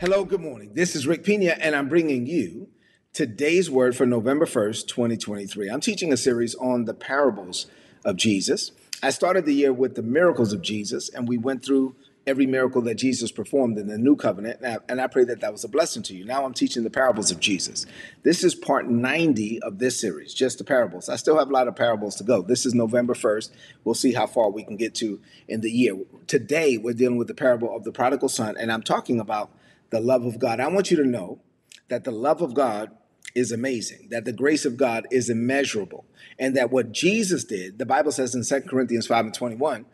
Hello, good morning. This is Rick Pina, and I'm bringing you today's word for November 1st, 2023. I'm teaching a series on the parables of Jesus. I started the year with the miracles of Jesus, and we went through every miracle that Jesus performed in the new covenant, and I, and I pray that that was a blessing to you. Now I'm teaching the parables of Jesus. This is part 90 of this series, just the parables. I still have a lot of parables to go. This is November 1st. We'll see how far we can get to in the year. Today, we're dealing with the parable of the prodigal son, and I'm talking about the love of God. I want you to know that the love of God is amazing, that the grace of God is immeasurable, and that what Jesus did, the Bible says in 2 Corinthians 5 and 21,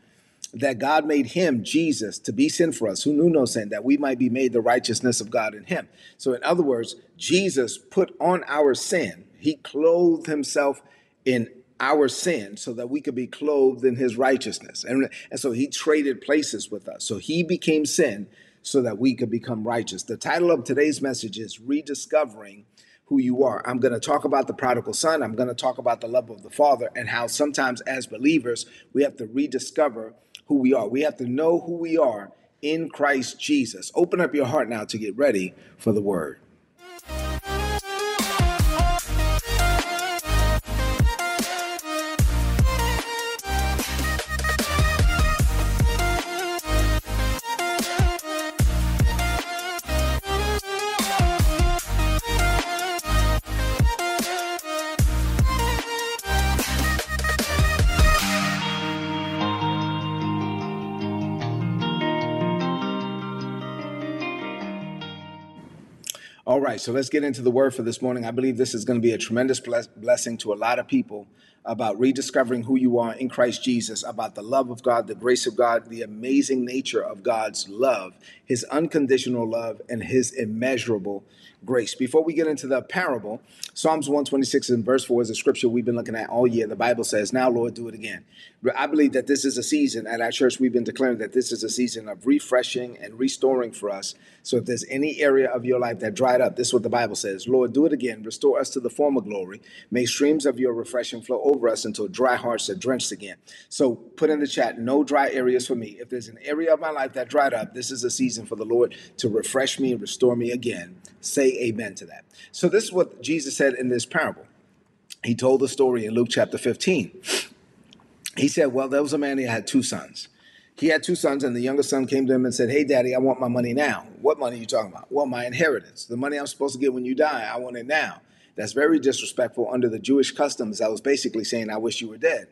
that God made him, Jesus, to be sin for us, who knew no sin, that we might be made the righteousness of God in him. So, in other words, Jesus put on our sin, he clothed himself in our sin so that we could be clothed in his righteousness. And, and so he traded places with us. So he became sin so that we could become righteous. The title of today's message is Rediscovering Who You Are. I'm going to talk about the prodigal son. I'm going to talk about the love of the Father and how sometimes as believers, we have to rediscover who we are. We have to know who we are in Christ Jesus. Open up your heart now to get ready for the word. All right, so let's get into the word for this morning. I believe this is going to be a tremendous bless- blessing to a lot of people about rediscovering who you are in Christ Jesus, about the love of God, the grace of God, the amazing nature of God's love, his unconditional love, and his immeasurable grace. Before we get into the parable, Psalms 126 and verse 4 is a scripture we've been looking at all year. The Bible says, Now, Lord, do it again. I believe that this is a season at our church, we've been declaring that this is a season of refreshing and restoring for us. So if there's any area of your life that dried up, this is what the Bible says Lord, do it again. Restore us to the former glory. May streams of your refreshing flow over us until dry hearts are drenched again. So put in the chat, no dry areas for me. If there's an area of my life that dried up, this is a season for the Lord to refresh me and restore me again. Say amen to that. So this is what Jesus said in this parable. He told the story in Luke chapter 15 he said, Well, there was a man who had two sons. He had two sons, and the younger son came to him and said, Hey, daddy, I want my money now. What money are you talking about? Well, my inheritance. The money I'm supposed to get when you die, I want it now. That's very disrespectful under the Jewish customs. I was basically saying, I wish you were dead.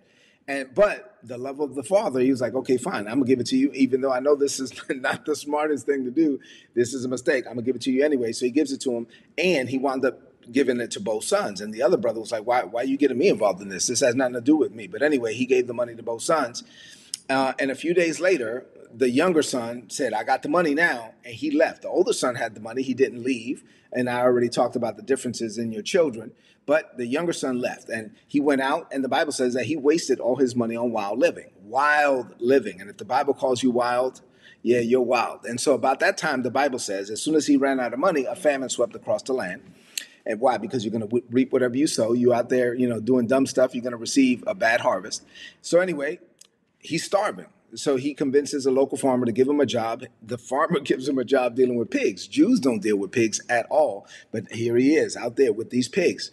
And but the love of the father, he was like, okay, fine, I'm gonna give it to you, even though I know this is not the smartest thing to do. This is a mistake. I'm gonna give it to you anyway. So he gives it to him, and he wound up giving it to both sons. And the other brother was like, why, why are you getting me involved in this? This has nothing to do with me. But anyway, he gave the money to both sons. Uh, and a few days later, the younger son said, I got the money now. And he left. The older son had the money. He didn't leave. And I already talked about the differences in your children. But the younger son left and he went out. And the Bible says that he wasted all his money on wild living. Wild living. And if the Bible calls you wild, yeah, you're wild. And so about that time, the Bible says, as soon as he ran out of money, a famine swept across the land. And why? Because you're going to reap whatever you sow. You out there, you know, doing dumb stuff, you're going to receive a bad harvest. So anyway, he's starving. So he convinces a local farmer to give him a job. The farmer gives him a job dealing with pigs. Jews don't deal with pigs at all, but here he is out there with these pigs.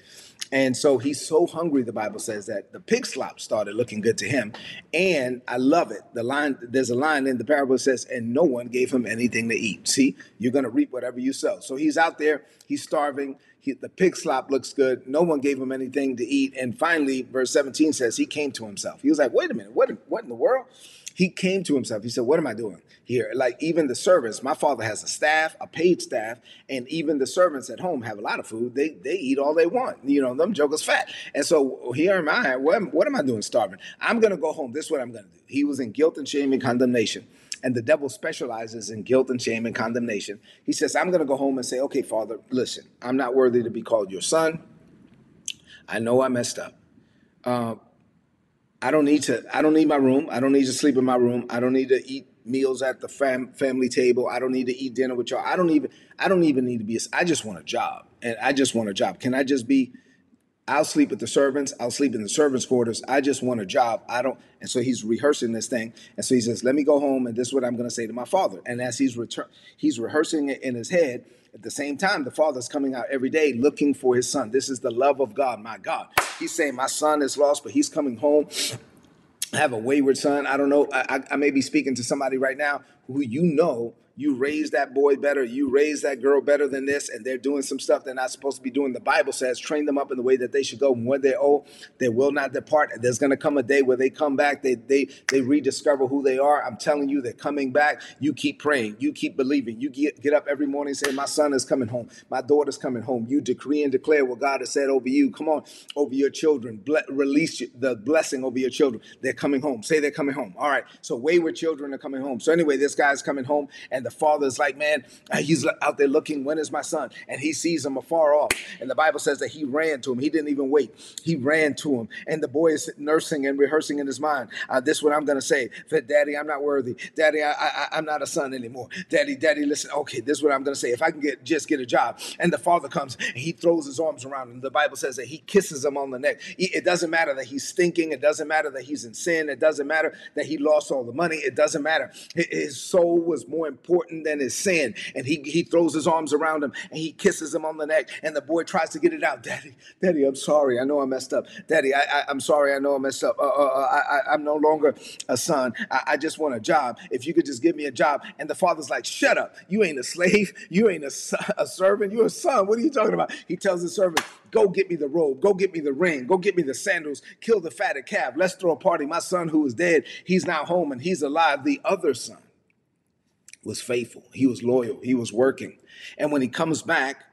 And so he's so hungry, the Bible says, that the pig slop started looking good to him. And I love it. The line, there's a line in the parable that says, and no one gave him anything to eat. See, you're to reap whatever you sow. So he's out there, he's starving. He, the pig slop looks good. No one gave him anything to eat. And finally, verse 17 says, he came to himself. He was like, wait a minute, what, what in the world? He came to himself. He said, What am I doing here? Like, even the servants, my father has a staff, a paid staff, and even the servants at home have a lot of food. They they eat all they want. You know, them jokers fat. And so here am I. What am, what am I doing starving? I'm going to go home. This is what I'm going to do. He was in guilt and shame and condemnation. And the devil specializes in guilt and shame and condemnation. He says, I'm going to go home and say, Okay, Father, listen, I'm not worthy to be called your son. I know I messed up. Uh, I don't need to. I don't need my room. I don't need to sleep in my room. I don't need to eat meals at the fam- family table. I don't need to eat dinner with y'all. I don't even. I don't even need to be. A, I just want a job, and I just want a job. Can I just be? I'll sleep with the servants. I'll sleep in the servants' quarters. I just want a job. I don't. And so he's rehearsing this thing. And so he says, "Let me go home, and this is what I'm going to say to my father." And as he's return, he's rehearsing it in his head. At the same time, the father's coming out every day looking for his son. This is the love of God. My God, he's saying, "My son is lost, but he's coming home." I have a wayward son. I don't know. I, I, may be speaking to somebody right now who you know you raise that boy better, you raise that girl better than this, and they're doing some stuff they're not supposed to be doing. The Bible says, train them up in the way that they should go. And when they're old, they will not depart. There's going to come a day where they come back, they they they rediscover who they are. I'm telling you, they're coming back. You keep praying, you keep believing. You get get up every morning and say, My son is coming home, my daughter's coming home. You decree and declare what God has said over you. Come on, over your children. Ble- release the blessing over your children. They're coming home. Say they're coming home. All right. So wayward children are coming home. So anyway, this guy's coming home, and the the father's like, man, uh, he's out there looking, when is my son? And he sees him afar off. And the Bible says that he ran to him. He didn't even wait. He ran to him. And the boy is nursing and rehearsing in his mind. Uh, this is what I'm going to say. Daddy, I'm not worthy. Daddy, I, I, I'm not a son anymore. Daddy, daddy, listen. Okay, this is what I'm going to say. If I can get just get a job. And the father comes and he throws his arms around him. The Bible says that he kisses him on the neck. It doesn't matter that he's stinking. It doesn't matter that he's in sin. It doesn't matter that he lost all the money. It doesn't matter. His soul was more important than his sin. And he, he throws his arms around him and he kisses him on the neck. And the boy tries to get it out. Daddy, Daddy, I'm sorry. I know I messed up. Daddy, I, I, am sorry. I know I messed up. Uh, uh, uh, I, am no longer a son. I, I, just want a job. If you could just give me a job. And the father's like, shut up. You ain't a slave. You ain't a, a servant. You're a son. What are you talking about? He tells the servant, Go get me the robe. Go get me the ring. Go get me the sandals. Kill the fatted calf. Let's throw a party. My son who is dead, he's now home and he's alive. The other son was faithful. He was loyal. He was working. And when he comes back,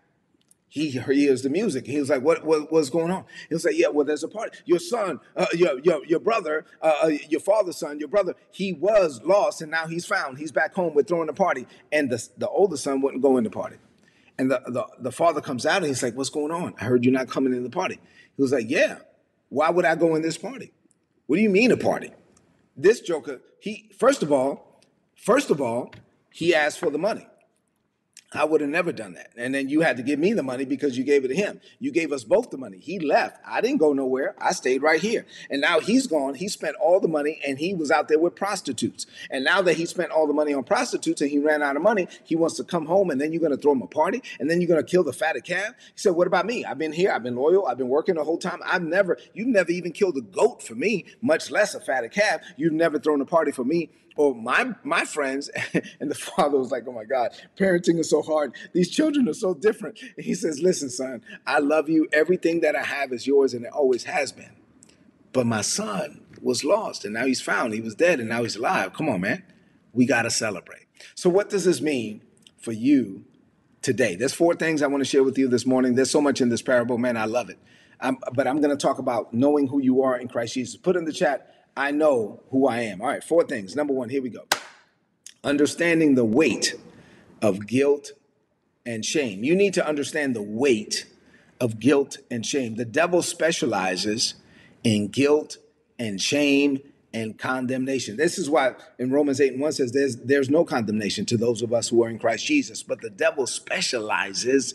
he hears the music. He was like, "What? what what's going on?" He was like, "Yeah, well, there's a party. Your son, uh, your your your brother, uh, uh, your father's son, your brother. He was lost, and now he's found. He's back home. We're throwing a party." And the the older son wouldn't go in the party. And the, the the father comes out and he's like, "What's going on? I heard you're not coming in the party." He was like, "Yeah. Why would I go in this party? What do you mean a party? This joker. He first of all, first of all, he asked for the money. I would have never done that. And then you had to give me the money because you gave it to him. You gave us both the money. He left. I didn't go nowhere. I stayed right here. And now he's gone. He spent all the money and he was out there with prostitutes. And now that he spent all the money on prostitutes and he ran out of money, he wants to come home and then you're going to throw him a party and then you're going to kill the fatted calf. He said, What about me? I've been here. I've been loyal. I've been working the whole time. I've never, you've never even killed a goat for me, much less a fatted calf. You've never thrown a party for me or my my friends and the father was like oh my god parenting is so hard. These children are so different. And he says listen son i love you. Everything that i have is yours and it always has been. But my son was lost and now he's found. He was dead and now he's alive. Come on man. We got to celebrate. So what does this mean for you today? There's four things i want to share with you this morning. There's so much in this parable man. I love it. But i'm going to talk about knowing who you are in christ jesus. Put in the chat I know who I am. All right, four things. Number one, here we go. Understanding the weight of guilt and shame. You need to understand the weight of guilt and shame. The devil specializes in guilt and shame and condemnation. This is why in Romans 8 and 1 says there's there's no condemnation to those of us who are in Christ Jesus. But the devil specializes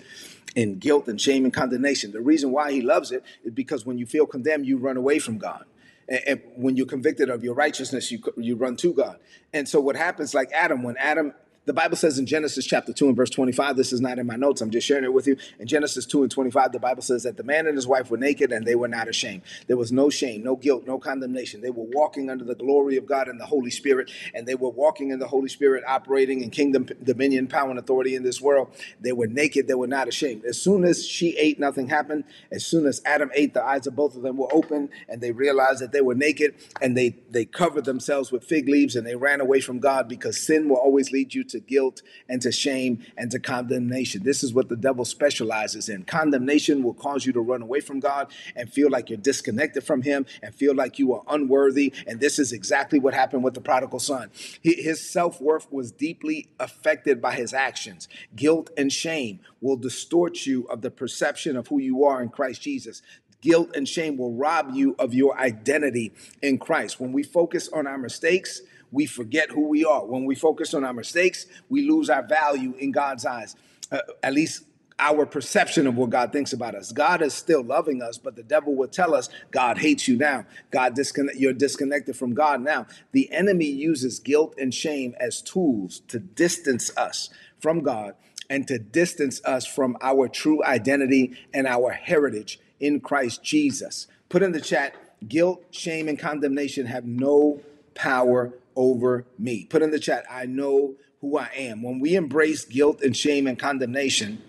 in guilt and shame and condemnation. The reason why he loves it is because when you feel condemned, you run away from God. And when you're convicted of your righteousness, you you run to God. And so what happens, like Adam, when Adam the Bible says in Genesis chapter 2 and verse 25, this is not in my notes, I'm just sharing it with you. In Genesis 2 and 25, the Bible says that the man and his wife were naked and they were not ashamed. There was no shame, no guilt, no condemnation. They were walking under the glory of God and the Holy Spirit, and they were walking in the Holy Spirit, operating in kingdom, dominion, power, and authority in this world. They were naked, they were not ashamed. As soon as she ate, nothing happened. As soon as Adam ate, the eyes of both of them were open, and they realized that they were naked, and they, they covered themselves with fig leaves, and they ran away from God because sin will always lead you to guilt and to shame and to condemnation. This is what the devil specializes in. Condemnation will cause you to run away from God and feel like you're disconnected from Him and feel like you are unworthy. And this is exactly what happened with the prodigal son. His self worth was deeply affected by his actions. Guilt and shame will distort you of the perception of who you are in Christ Jesus. Guilt and shame will rob you of your identity in Christ. When we focus on our mistakes, we forget who we are. When we focus on our mistakes, we lose our value in God's eyes. Uh, at least our perception of what God thinks about us. God is still loving us, but the devil will tell us God hates you now. God you're disconnected from God now. The enemy uses guilt and shame as tools to distance us from God and to distance us from our true identity and our heritage in Christ Jesus. Put in the chat, guilt, shame, and condemnation have no power over me. Put in the chat, I know who I am. When we embrace guilt and shame and condemnation,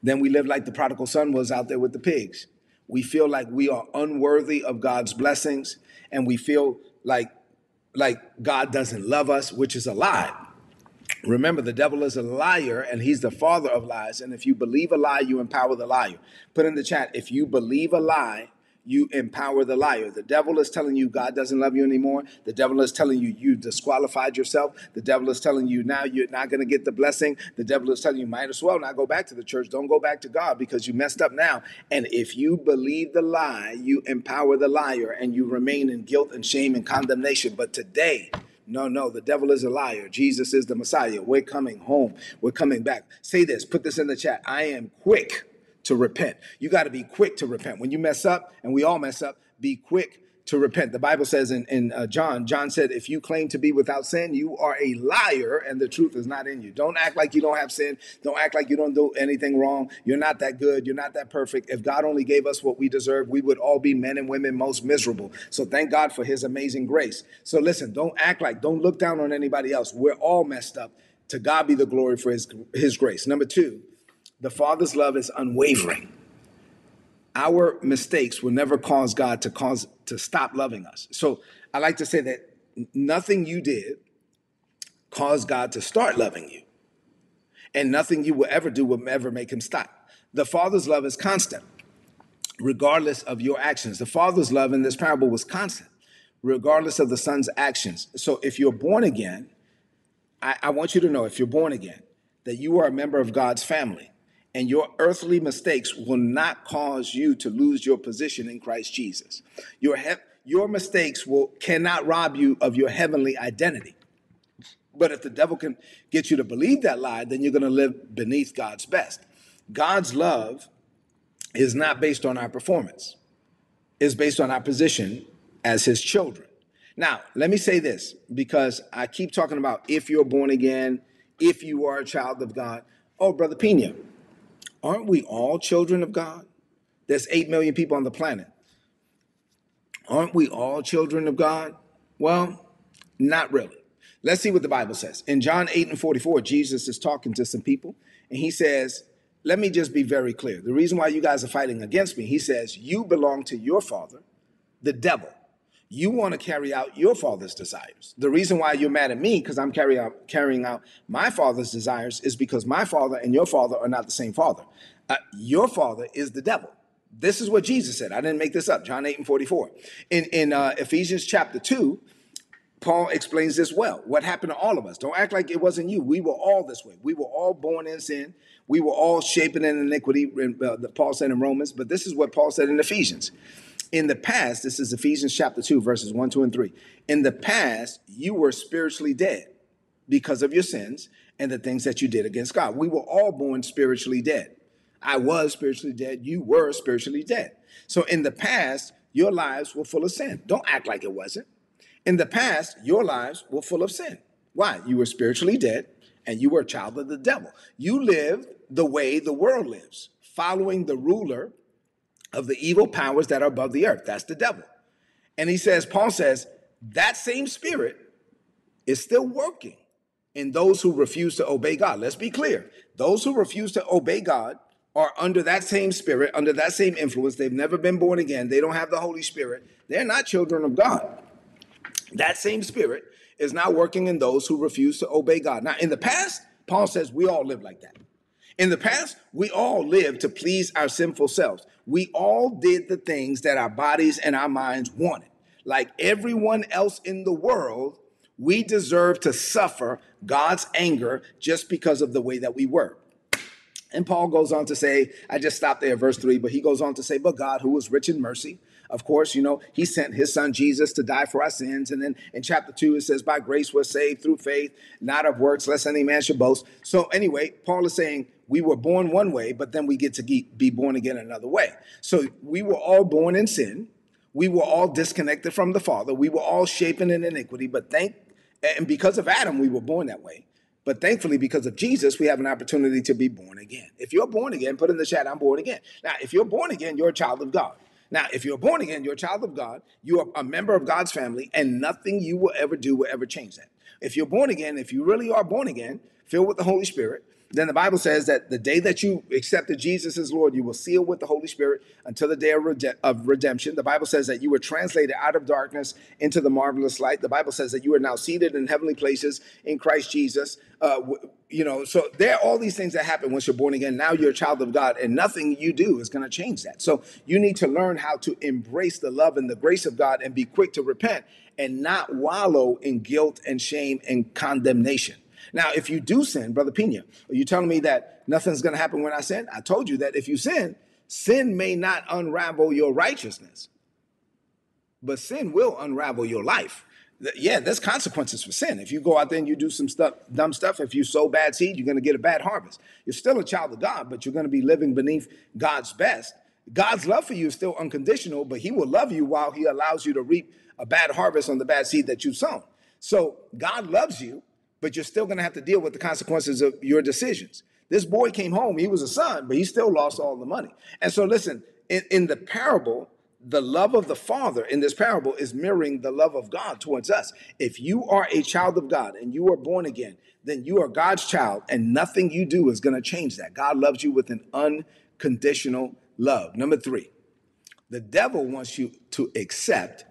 then we live like the prodigal son was out there with the pigs. We feel like we are unworthy of God's blessings, and we feel like like God doesn't love us, which is a lie. Remember, the devil is a liar and he's the father of lies. And if you believe a lie, you empower the liar. Put in the chat, if you believe a lie, you empower the liar. The devil is telling you God doesn't love you anymore. The devil is telling you you disqualified yourself. The devil is telling you now you're not going to get the blessing. The devil is telling you might as well not go back to the church. Don't go back to God because you messed up now. And if you believe the lie, you empower the liar and you remain in guilt and shame and condemnation. But today, no, no, the devil is a liar. Jesus is the Messiah. We're coming home. We're coming back. Say this, put this in the chat. I am quick to repent. You got to be quick to repent. When you mess up, and we all mess up, be quick to repent. The Bible says in, in uh, John, John said, if you claim to be without sin, you are a liar and the truth is not in you. Don't act like you don't have sin. Don't act like you don't do anything wrong. You're not that good. You're not that perfect. If God only gave us what we deserve, we would all be men and women most miserable. So thank God for his amazing grace. So listen, don't act like, don't look down on anybody else. We're all messed up. To God be the glory for his, his grace. Number two, the Father's love is unwavering. Our mistakes will never cause God to cause to stop loving us. So I like to say that nothing you did caused God to start loving you. And nothing you will ever do will ever make him stop. The Father's love is constant, regardless of your actions. The Father's love in this parable was constant, regardless of the Son's actions. So if you're born again, I, I want you to know if you're born again, that you are a member of God's family and your earthly mistakes will not cause you to lose your position in Christ Jesus. Your your mistakes will cannot rob you of your heavenly identity. But if the devil can get you to believe that lie, then you're going to live beneath God's best. God's love is not based on our performance. It's based on our position as his children. Now, let me say this because I keep talking about if you're born again, if you are a child of God. Oh, Brother Pina, Aren't we all children of God? There's 8 million people on the planet. Aren't we all children of God? Well, not really. Let's see what the Bible says. In John 8 and 44, Jesus is talking to some people, and he says, Let me just be very clear. The reason why you guys are fighting against me, he says, You belong to your father, the devil. You want to carry out your father's desires. The reason why you're mad at me, because I'm carry out, carrying out my father's desires, is because my father and your father are not the same father. Uh, your father is the devil. This is what Jesus said. I didn't make this up. John 8 and 44. In, in uh, Ephesians chapter 2, Paul explains this well. What happened to all of us? Don't act like it wasn't you. We were all this way. We were all born in sin. We were all shaping in iniquity, uh, Paul said in Romans. But this is what Paul said in Ephesians. In the past, this is Ephesians chapter 2, verses 1, 2, and 3. In the past, you were spiritually dead because of your sins and the things that you did against God. We were all born spiritually dead. I was spiritually dead. You were spiritually dead. So in the past, your lives were full of sin. Don't act like it wasn't. In the past, your lives were full of sin. Why? You were spiritually dead and you were a child of the devil. You lived the way the world lives, following the ruler of the evil powers that are above the earth. That's the devil. And he says, Paul says, that same spirit is still working in those who refuse to obey God. Let's be clear. Those who refuse to obey God are under that same spirit, under that same influence. They've never been born again. They don't have the Holy Spirit. They're not children of God. That same spirit is now working in those who refuse to obey God. Now, in the past, Paul says we all live like that. In the past, we all lived to please our sinful selves. We all did the things that our bodies and our minds wanted. Like everyone else in the world, we deserve to suffer God's anger just because of the way that we were. And Paul goes on to say, I just stopped there verse 3, but he goes on to say, But God, who is rich in mercy, of course, you know, he sent his son Jesus to die for our sins. And then in chapter 2, it says, By grace we're saved through faith, not of works, lest any man should boast. So, anyway, Paul is saying, We were born one way, but then we get to be born again another way. So we were all born in sin. We were all disconnected from the Father. We were all shapen in iniquity, but thank and because of Adam, we were born that way. But thankfully, because of Jesus, we have an opportunity to be born again. If you're born again, put in the chat, I'm born again. Now, if you're born again, you're a child of God. Now, if you're born again, you're a child of God, you are a member of God's family, and nothing you will ever do will ever change that. If you're born again, if you really are born again, filled with the Holy Spirit, then the Bible says that the day that you accepted Jesus as Lord, you will seal with the Holy Spirit until the day of, rede- of, redemption. The Bible says that you were translated out of darkness into the marvelous light. The Bible says that you are now seated in heavenly places in Christ Jesus. Uh, you know, so there are all these things that happen once you're born again. Now you're a child of God, and nothing you do is going to change that. So you need to learn how to embrace the love and the grace of God and be quick to repent and not wallow in guilt and shame and condemnation. Now, if you do sin, Brother Pina, are you telling me that nothing's going to happen when I sin? I told you that if you sin, sin may not unravel your righteousness, but sin will unravel your life. Yeah, there's consequences for sin. If you go out there and you do some stuff, dumb stuff, if you sow bad seed, you're going to get a bad harvest. You're still a child of God, but you're going to be living beneath God's best. God's love for you is still unconditional, but He will love you while He allows you to reap a bad harvest on the bad seed that you've sown. So God loves you, but you're still going to have to deal with the consequences of your decisions. This boy came home, he was a son, but he still lost all the money. And so, listen, in, in the parable, the love of the Father in this parable is mirroring the love of God towards us. If you are a child of God and you are born again, then you are God's child, and nothing you do is going to change that. God loves you with an unconditional love. Number three, the devil wants you to accept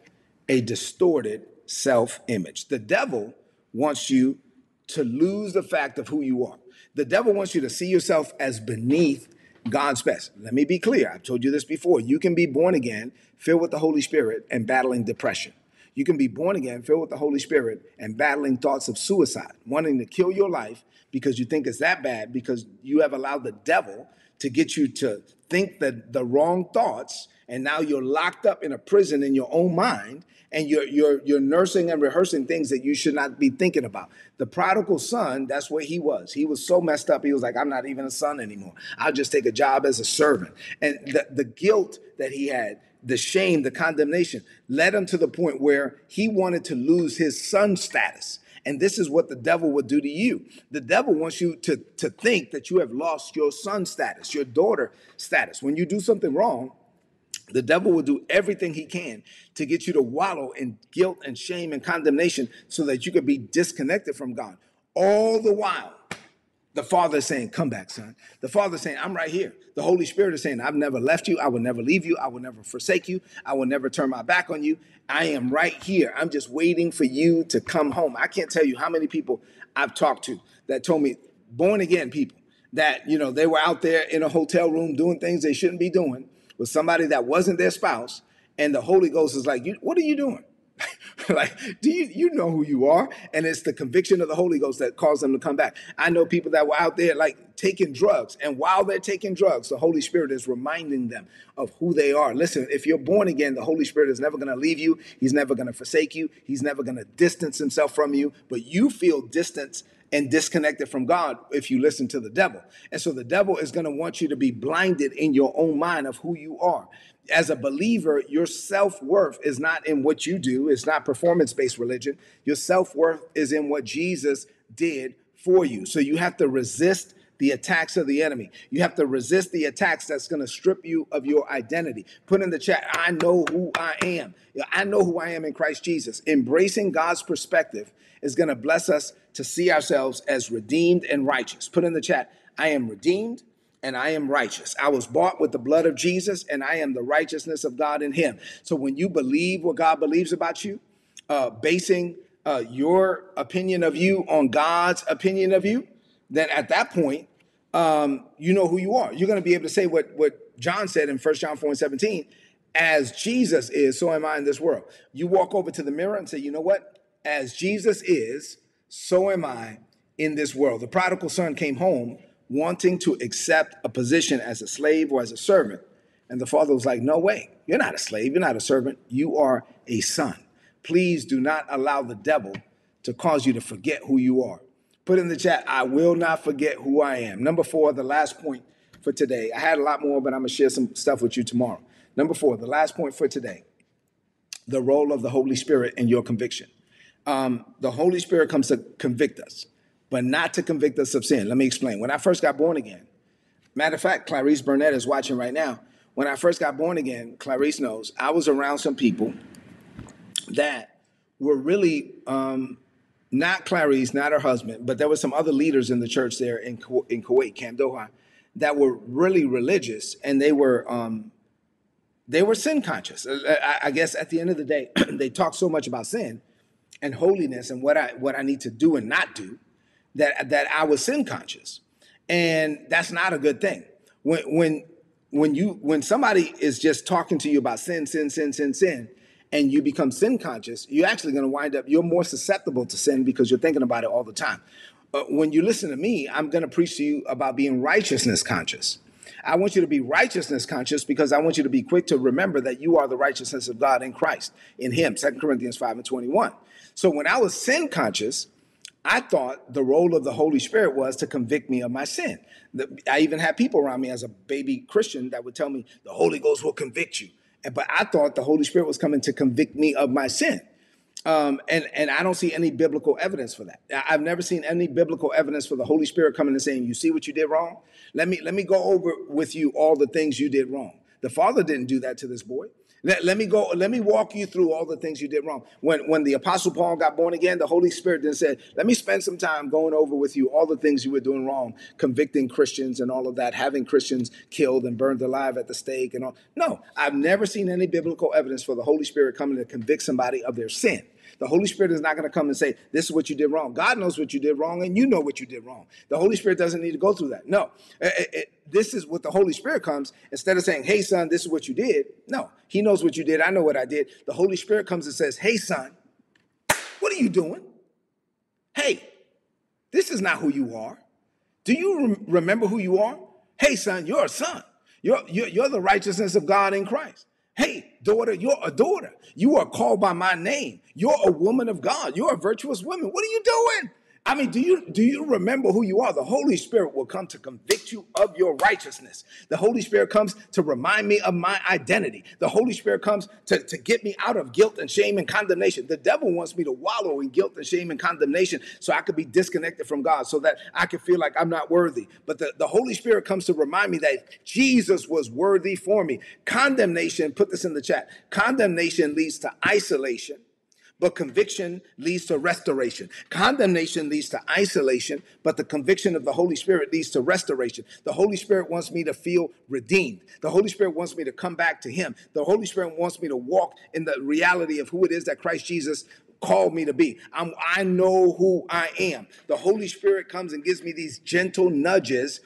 a distorted self image. The devil wants you to lose the fact of who you are. The devil wants you to see yourself as beneath God's best. Let me be clear. I've told you this before. You can be born again, filled with the Holy Spirit, and battling depression. You can be born again, filled with the Holy Spirit, and battling thoughts of suicide, wanting to kill your life because you think it's that bad because you have allowed the devil to get you to think that the wrong thoughts and now you're locked up in a prison in your own mind and you're you're you're nursing and rehearsing things that you should not be thinking about. The prodigal son, that's what he was. He was so messed up. He was like, I'm not even a son anymore. I'll just take a job as a servant. And the, the guilt that he had, the shame, the condemnation led him to the point where he wanted to lose his son status. And this is what the devil will do to you. The devil wants you to, to think that you have lost your son status, your daughter status. When you do something wrong, the devil will do everything he can to get you to wallow in guilt and shame and condemnation so that you could be disconnected from God. All the while, the Father is saying, Come back, son. The Father is saying, I'm right here. The Holy Spirit is saying, I've never left you. I will never leave you. I will never forsake you. I will never turn my back on you. I am right here. I'm just waiting for you to come home. I can't tell you how many people I've talked to that told me, born again people, that, you know, they were out there in a hotel room doing things they shouldn't be doing with somebody that wasn't their spouse, and the Holy Ghost is like, "What are you doing?" like, do you you know who you are? And it's the conviction of the Holy Ghost that caused them to come back. I know people that were out there like taking drugs, and while they're taking drugs, the Holy Spirit is reminding them of who they are. Listen, if you're born again, the Holy Spirit is never going to leave you. He's never going to forsake you. He's never going to distance himself from you. But you feel distance and disconnected from God if you listen to the devil. And so the devil is going to want you to be blinded in your own mind of who you are. As a believer, your self worth is not in what you do, it's not performance based religion. Your self worth is in what Jesus did for you. So you have to resist the attacks of the enemy. You have to resist the attacks that's going to strip you of your identity. Put in the chat, I know who I am. I know who I am in Christ Jesus. Embracing God's perspective is going to bless us to see ourselves as redeemed and righteous. Put in the chat, I am redeemed and I am righteous. I was bought with the blood of Jesus and I am the righteousness of God in him. So when you believe what God believes about you, uh, basing uh, your opinion of you on God's opinion of you, then at that point, um, you know who you are. You're going to be able to say what, what John said in 1 John 4 and 17 as Jesus is, so am I in this world. You walk over to the mirror and say, you know what? As Jesus is, so am I in this world. The prodigal son came home wanting to accept a position as a slave or as a servant. And the father was like, No way. You're not a slave. You're not a servant. You are a son. Please do not allow the devil to cause you to forget who you are. Put in the chat, I will not forget who I am. Number four, the last point for today. I had a lot more, but I'm going to share some stuff with you tomorrow. Number four, the last point for today the role of the Holy Spirit in your conviction. Um, the Holy Spirit comes to convict us, but not to convict us of sin. Let me explain. When I first got born again, matter of fact, Clarice Burnett is watching right now. When I first got born again, Clarice knows I was around some people that were really um, not Clarice, not her husband, but there were some other leaders in the church there in, in Kuwait, Camp Doha, that were really religious and they were um, they were sin conscious. Uh, I, I guess at the end of the day, they talk so much about sin and holiness and what I what I need to do and not do that that I was sin conscious, and that's not a good thing. When when when you when somebody is just talking to you about sin, sin, sin, sin, sin, and you become sin conscious, you're actually going to wind up, you're more susceptible to sin because you're thinking about it all the time. But when you listen to me, I'm going to preach to you about being righteousness conscious. I want you to be righteousness conscious because I want you to be quick to remember that you are the righteousness of God in Christ, in Him, 2 Corinthians 5 and 21. So when I was sin conscious, I thought the role of the Holy Spirit was to convict me of my sin. I even had people around me as a baby Christian that would tell me the Holy Ghost will convict you. But I thought the Holy Spirit was coming to convict me of my sin. Um, and and I don't see any biblical evidence for that. I've never seen any biblical evidence for the Holy Spirit coming and saying, "You see what you did wrong? Let me let me go over with you all the things you did wrong." The Father didn't do that to this boy. Let, let me go. Let me walk you through all the things you did wrong. When when the Apostle Paul got born again, the Holy Spirit then said, "Let me spend some time going over with you all the things you were doing wrong, convicting Christians and all of that, having Christians killed and burned alive at the stake and all." No, I've never seen any biblical evidence for the Holy Spirit coming to convict somebody of their sin. The Holy Spirit is not going to come and say, This is what you did wrong. God knows what you did wrong, and you know what you did wrong. The Holy Spirit doesn't need to go through that. No. It, it, this is what the Holy Spirit comes instead of saying, Hey, son, this is what you did. No, He knows what you did. I know what I did. The Holy Spirit comes and says, Hey, son, what are you doing? Hey, this is not who you are. Do you rem- remember who you are? Hey, son, you're a son. You're, you're, you're the righteousness of God in Christ. Hey, daughter, you're a daughter. You are called by my name. You're a woman of God. You're a virtuous woman. What are you doing? I mean, do you do you remember who you are? The Holy Spirit will come to convict you of your righteousness. The Holy Spirit comes to remind me of my identity. The Holy Spirit comes to, to get me out of guilt and shame and condemnation. The devil wants me to wallow in guilt and shame and condemnation so I could be disconnected from God, so that I could feel like I'm not worthy. But the, the Holy Spirit comes to remind me that Jesus was worthy for me. Condemnation, put this in the chat. Condemnation leads to isolation but conviction leads to restoration. Condemnation leads to isolation, but the conviction of the Holy Spirit leads to restoration. The Holy Spirit wants me to feel redeemed. The Holy Spirit wants me to come back to Him. The Holy Spirit wants me to walk in the reality of who it is that Christ Jesus called me to be. I'm, I know who I am. The Holy Spirit comes and gives me these gentle nudges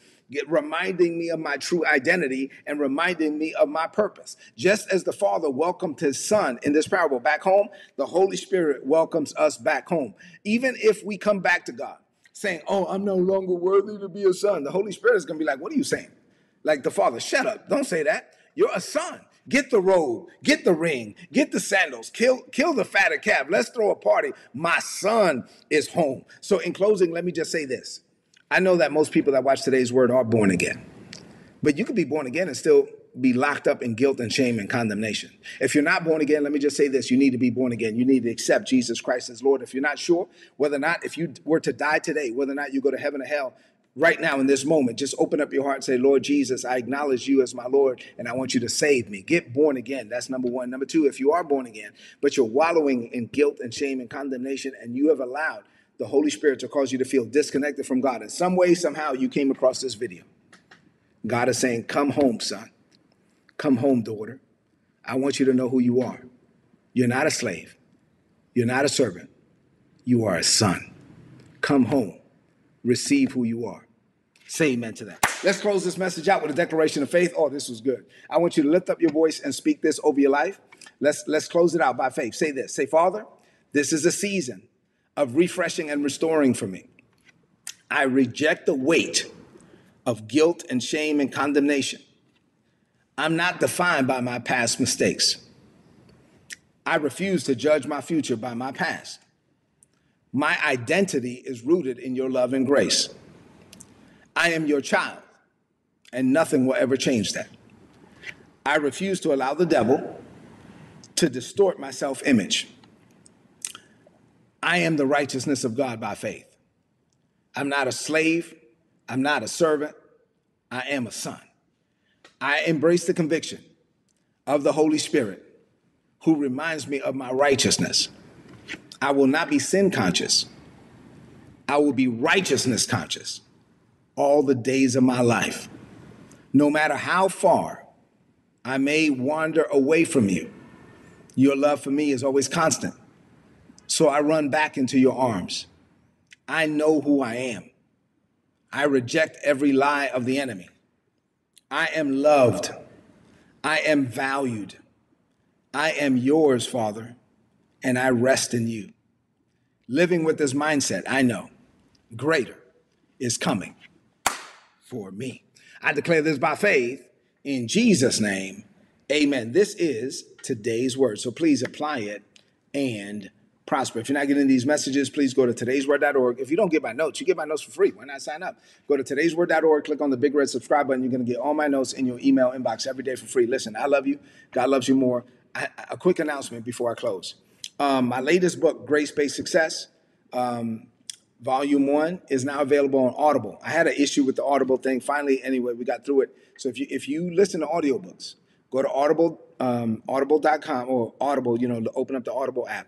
reminding me of my true identity and reminding me of my purpose. Just as the Father welcomed his Son in this parable back home, the Holy Spirit welcomes us back home. Even if we come back to God saying, Oh, I'm no longer worthy to be a son, the Holy Spirit is going to be like, What are you saying? Like the Father, shut up. Don't say that. You're a son. Get the robe, get the ring, get the sandals, kill, kill the fatted calf. Let's throw a party. My son is home. So, in closing, let me just say this I know that most people that watch today's word are born again, but you could be born again and still be locked up in guilt and shame and condemnation. If you're not born again, let me just say this you need to be born again. You need to accept Jesus Christ as Lord. If you're not sure whether or not, if you were to die today, whether or not you go to heaven or hell, right now in this moment, just open up your heart and say, Lord Jesus, I acknowledge you as my Lord and I want you to save me. Get born again. That's number one. Number two, if you are born again, but you're wallowing in guilt and shame and condemnation and you have allowed the Holy Spirit to cause you to feel disconnected from God. In some way, somehow, you came across this video. God is saying, Come home, son. Come home, daughter. I want you to know who you are. You're not a slave, you're not a servant, you are a son. Come home. Receive who you are. Say amen to that. Let's close this message out with a declaration of faith. Oh, this was good. I want you to lift up your voice and speak this over your life. Let's let's close it out by faith. Say this. Say, Father, this is a season of refreshing and restoring for me. I reject the weight of guilt and shame and condemnation. I'm not defined by my past mistakes. I refuse to judge my future by my past. My identity is rooted in your love and grace. I am your child, and nothing will ever change that. I refuse to allow the devil to distort my self image. I am the righteousness of God by faith. I'm not a slave. I'm not a servant. I am a son. I embrace the conviction of the Holy Spirit who reminds me of my righteousness. I will not be sin conscious. I will be righteousness conscious all the days of my life. No matter how far I may wander away from you, your love for me is always constant. So I run back into your arms. I know who I am. I reject every lie of the enemy. I am loved. I am valued. I am yours, Father, and I rest in you. Living with this mindset, I know greater is coming for me. I declare this by faith in Jesus' name. Amen. This is today's word. So please apply it and prosper. If you're not getting these messages, please go to today'sword.org. If you don't get my notes, you get my notes for free. Why not sign up? Go to today'sword.org, click on the big red subscribe button. You're going to get all my notes in your email inbox every day for free. Listen, I love you. God loves you more. I, a quick announcement before I close. Um, my latest book, Grace Based Success, um, Volume One, is now available on Audible. I had an issue with the Audible thing. Finally, anyway, we got through it. So if you if you listen to audiobooks, go to Audible, um, Audible.com or Audible. You know, to open up the Audible app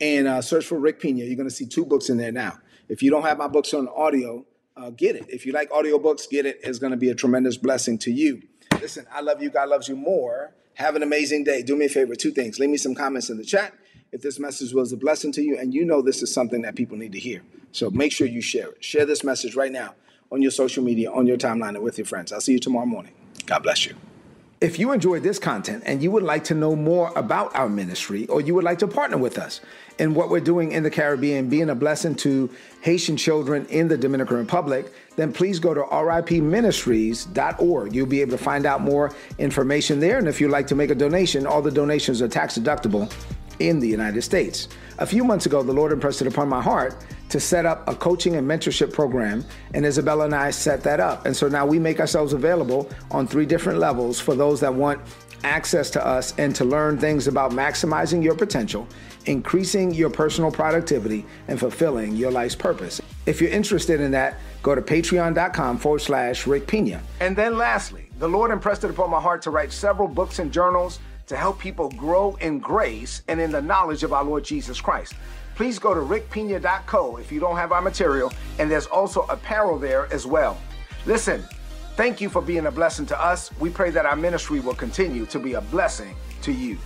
and uh, search for Rick Pina. You're going to see two books in there now. If you don't have my books on audio, uh, get it. If you like audiobooks, get it. It's going to be a tremendous blessing to you. Listen, I love you. God loves you more. Have an amazing day. Do me a favor, two things. Leave me some comments in the chat if this message was a blessing to you and you know this is something that people need to hear. So make sure you share it. Share this message right now on your social media, on your timeline, and with your friends. I'll see you tomorrow morning. God bless you. If you enjoyed this content and you would like to know more about our ministry or you would like to partner with us in what we're doing in the Caribbean, being a blessing to Haitian children in the Dominican Republic, then please go to ripministries.org. You'll be able to find out more information there. And if you'd like to make a donation, all the donations are tax deductible in the United States. A few months ago, the Lord impressed it upon my heart to set up a coaching and mentorship program, and Isabella and I set that up. And so now we make ourselves available on three different levels for those that want access to us and to learn things about maximizing your potential, increasing your personal productivity, and fulfilling your life's purpose. If you're interested in that, go to patreon.com forward slash Rick Pina. And then lastly, the Lord impressed it upon my heart to write several books and journals to help people grow in grace and in the knowledge of our Lord Jesus Christ. Please go to rickpina.co if you don't have our material, and there's also apparel there as well. Listen, thank you for being a blessing to us. We pray that our ministry will continue to be a blessing to you.